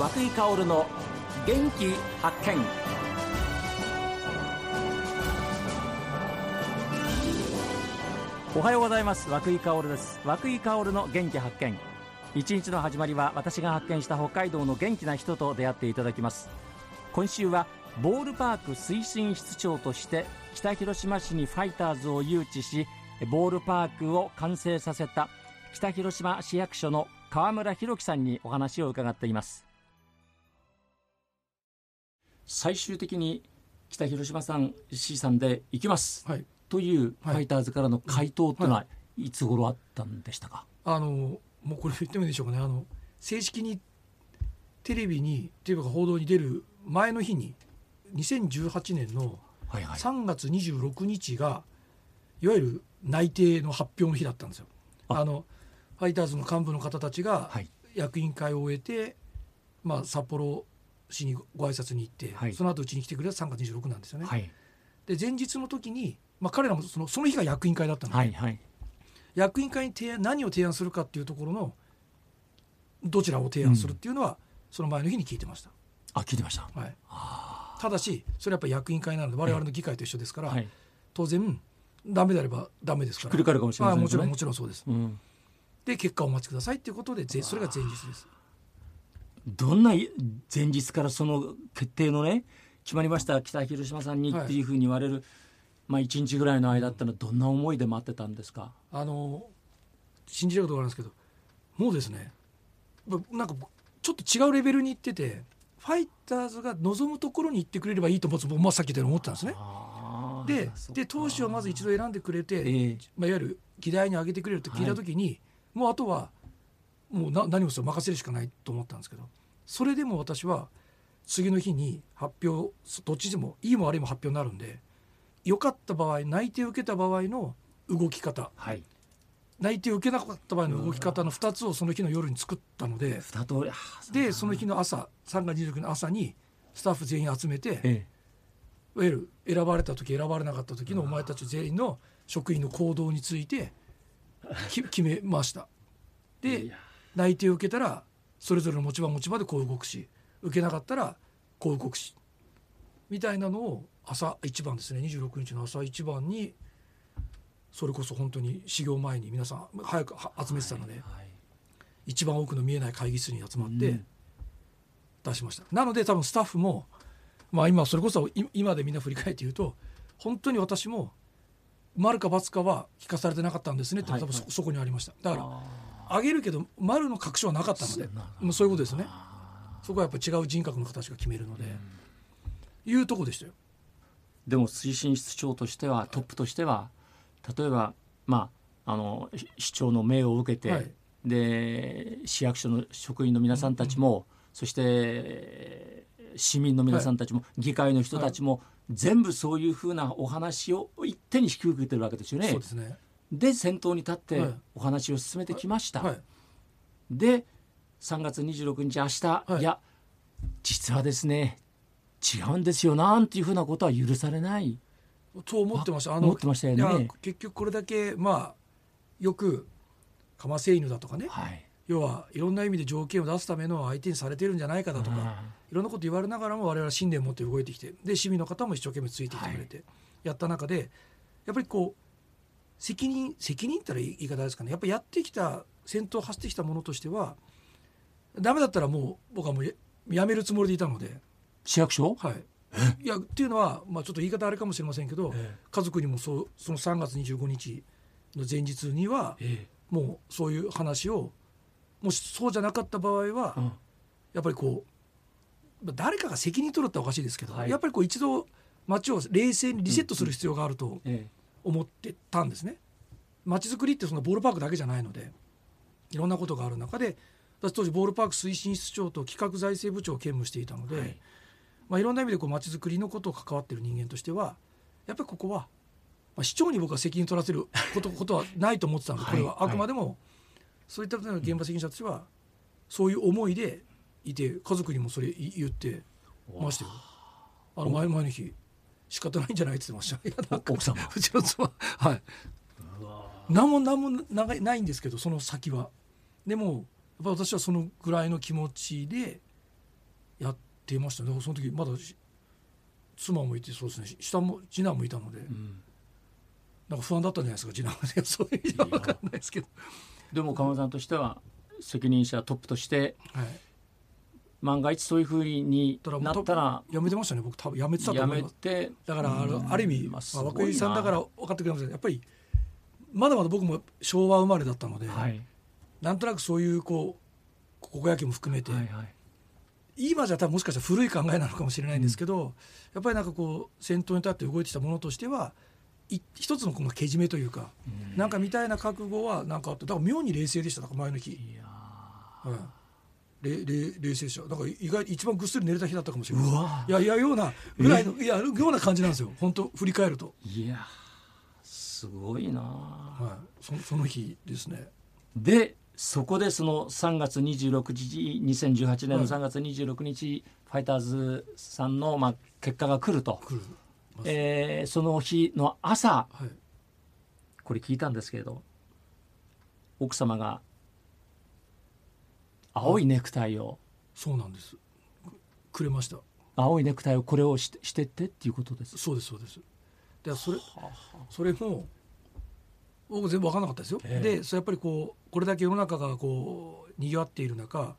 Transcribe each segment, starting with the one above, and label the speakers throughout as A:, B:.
A: 和井薫の元気発見。おはようございます。和井薫です。和井薫の元気発見。一日の始まりは私が発見した北海道の元気な人と出会っていただきます。今週はボールパーク推進室長として北広島市にファイターズを誘致しボールパークを完成させた北広島市役所の川村弘樹さんにお話を伺っています。最終的に北広島さん市さんで行きます、はい、というファイターズからの回答っていうのはいつ頃あったんでしたか、
B: あのもうこれ言ってもいいでしょうかね。あの正式にテレビにというか報道に出る前の日に2018年の3月26日がいわゆる内定の発表の日だったんですよ。あ。のファイターズの幹部の方たちが役員会を終えて、まあ、札幌市にご挨拶に行って、はい、その後うちに来てくれた3月26なんですよね。はい、で前日の時に、まあ、彼らもそのその日が役員会だったので、はいはい、役員会に提案何を提案するかっていうところのどちらを提案するっていうのは、うん、その前の日に聞いてました。
A: あ聞いてました、
B: はい、ただしそれはやっぱり役員会なので我々の議会と一緒ですから、当然ダメであればダメですから。
A: ひっくり返るかもしれません、ね、
B: もちろんもちろんそうです。うん。で結果をお待ちくださいっていうことでそれが前日です
A: どんな前日からその決定のね決まりました北広島さんにっていうふうに言われる、はい、まあ1日ぐらいの間ってのはどんな思いで待ってたんですか？
B: あの信じることがあるんですけどもうですねなんかちょっと違うレベルに行っててファイターズが望むところに行ってくれればいいと僕まあ、さっき言ったように思ったんですね。でで投手をまず一度選んでくれて、えー、まあ、いわゆる議題に挙げてくれると聞いた時に、はい。もうあとはもうな何もそれ任せるしかないと思ったんですけどそれでも私は次の日に発表どっちでもいいも悪いも発表になるんで良かった場合内定を受けた場合の動き方、はい、内定を受けなかった場合の動き方の2つをその日の夜に作ったのででその日の朝3月29日の朝にスタッフ全員集めて、ええ、いわゆる選ばれた時選ばれなかった時のお前たち全員の職員の行動について決めました。で内定を受けたらそれぞれの持ち場持ち場でこう動くし受けなかったらこう動くしみたいなのを朝一番ですね。26日の朝一番にそれこそ本当に始業前に皆さん早く集めてたので、はいはい、一番多くの見えない会議室に集まって出しました、うん、なので多分スタッフもまあ今それこそ今でみんな振り返って言うと本当に私も丸か×かは聞かされてなかったんですねって、多分そ,、そこにありました。だからあげるけど丸の確証はなかったのでもうそういうことですね。そこはやっぱ違う人格の形が決めるので、いうとこでしたよ。
A: でも推進室長としてはトップとしては例えばまああの市長の命を受けて、はい、で市役所の職員の皆さんたちも、うん、そして市民の皆さんたちも、はい、議会の人たちも、全部そういうふうなお話を一手に引き受けてるわけですよね。
B: そうですね
A: で先頭に立ってお話を進めてきました。はい。はい、で3月26日明日、はい、いや実はですね違うんですよ。なんていうふうなことは許されない。
B: と思ってました。
A: あの思ってましたよね。
B: 結局これだけまあよくかませ犬だとかね、はい、要はいろんな意味で条件を出すための相手にされてるんじゃないかだとか、いろんなこと言われながらも我々は信念を持って動いてきてで市民の方も一生懸命ついてきてくれて、やった中でやっぱりこう責任責任ったら言い方ですかね。やっぱやってきた先頭を走ってきたものとしてはダメだったらもう僕はもうやめるつもりでいたので。
A: 市役所？
B: はい。いやっていうのは、まあ、ちょっと言い方あれかもしれませんけど、ええ、家族にもそうその3月25日の前日には、え、もうそういう話をもしそうじゃなかった場合は、うん、やっぱりこう誰かが責任取るっておかしいですけど、はい、やっぱりこう一度街を冷静にリセットする必要があると思ってたんですね。街づくりってそのボールパークだけじゃないのでいろんなことがある中で私当時ボールパーク推進室長と企画財政部長を兼務していたので、はい。まあ、いろんな意味でこう街づくりのことを関わっている人間としてはやっぱりここは、まあ、市長に僕は責任取らせること ことはないと思ってたのでこれは。あくまでも、はいそういった現場責任者たちはそういう思いでいて家族にもそれ言ってましたよ。あ。の前々の日仕方ないんじゃない？って言ってました。
A: 奥様。
B: うちの妻。はい。何も何も長いないんですけどその先は。でもやっぱ私はそのぐらいの気持ちでやってました。ねその時まだし妻もいてそうですね。下も次男もいたので、
A: うん。
B: なんか不安だったんじゃないですか次男は そういう意味では分かんないですけど、
A: でも鎌田さんとしては責任者トップとして
B: はい、
A: 万が一そういうふうになったら
B: やめてましたね。僕多分やめてたと
A: や
B: 思います。
A: めて
B: だからあの、ある意味、まあ、涌井さんだから分かってくれますけどやっぱりまだまだ僕も昭和生まれだったので、
A: はい。
B: なんとなくそういうこう高校野球も含めて、
A: はいはい。
B: 今じゃ多分もしかしたら古い考えなのかもしれないんですけど、やっぱりなんかこう先頭に立って動いてきたものとしてはい一つのこのけじめというか、
A: うん。
B: なんかみたいな覚悟はなんかあってだから妙に冷静でしただから前の日、
A: いや
B: はい、れれ冷静でしただから意外一番ぐっすり寝れた日だったかもしれない。いやいやようなぐらいのいやような感じなんですよ。本当振り返ると、
A: いやすごいな。
B: はい、そその日ですね。
A: でそこでその3月26日2018年の
B: はい。
A: 3月26日、ファイターズさんのまあ結果が来ると、
B: 来る、
A: えーその日の朝。
B: はい、
A: これ聞いたんですけれど奥様が青いネクタイを。
B: そうなんです。くくれました。
A: 青いネクタイをこれをしてしてってっていうことです。
B: そうですそうです。でそれそれも僕全部分かんなかったですよ、
A: ええ。
B: でそれやっぱりこうこれだけ世の中がこう賑わっている中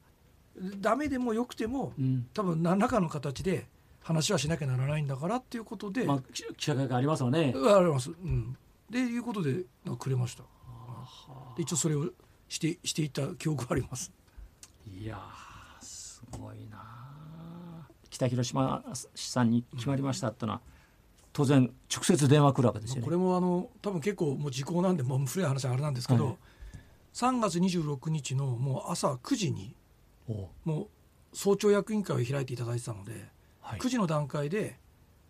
B: ダメでもよくても
A: うん。
B: 多分何らかの形で話はしなきゃならないんだからっていうことで、
A: まあ、記記者会見ありますよね、
B: あります、うん、でいうことでくれました。で一応それをしてしていった記憶があります
A: いやーすごいな北広島市さんに決まりましたってのは、当然直接電話来るわけですよね。
B: これもあの多分結構もう時効なんでもう古い話はあれなんですけど、
A: はい。
B: 3月26日のもう朝9時にもう早朝役員会を開いていただいてたので、
A: はい。
B: 9時の段階で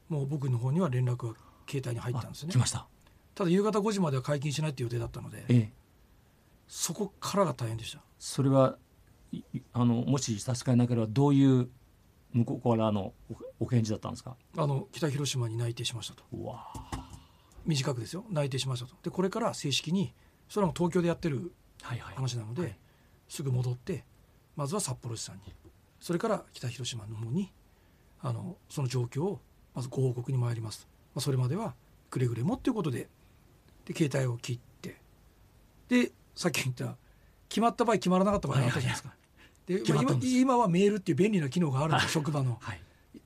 B: もう僕の方には連絡が携帯に入ったんですね。
A: あ来ました。
B: ただ夕方5時までは解禁しないっていう予定だったので
A: ええ。
B: そこからが大変でした。
A: それはあのもし差し支えなければどういう向こうからのおお返事だったんですか？
B: あの北広島に内定しましたと。短くですよ。内定しましたと。でこれから正式にそれはもう東京でやってる
A: はいはい。
B: 話なので、
A: はい。
B: すぐ戻ってまずは札幌市さんに。それから北広島の方にあのその状況をまずご報告に参ります、まあ、それまではくれぐれもっていうことでで携帯を切ってでさっき言った決まった場合決まらなかった場合があったじゃないですか。でまあ今
A: 決まったんです。
B: 今はメールっていう便利な機能があるんで職場の。
A: はい。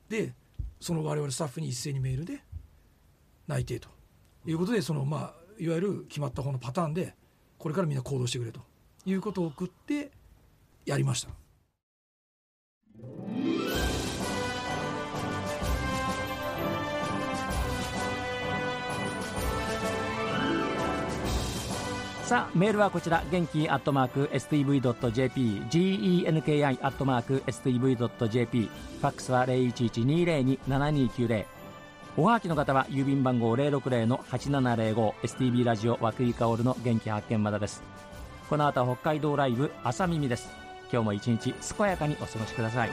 B: でその我々スタッフに一斉にメールで内定と。いうことでそのまあいわゆる決まった方のパターンでこれからみんな行動してくれと。いうことを送ってやりました
A: さあメールはこちら元気アットマーク STV.jp genki アットマーク STV.jp ファックスは0112027290おはがきの方は郵便番号 060-8705STB ラジオ和久井薫の元気発見までです。この後は北海道ライブ朝耳です。今日も一日健やかにお過ごしください。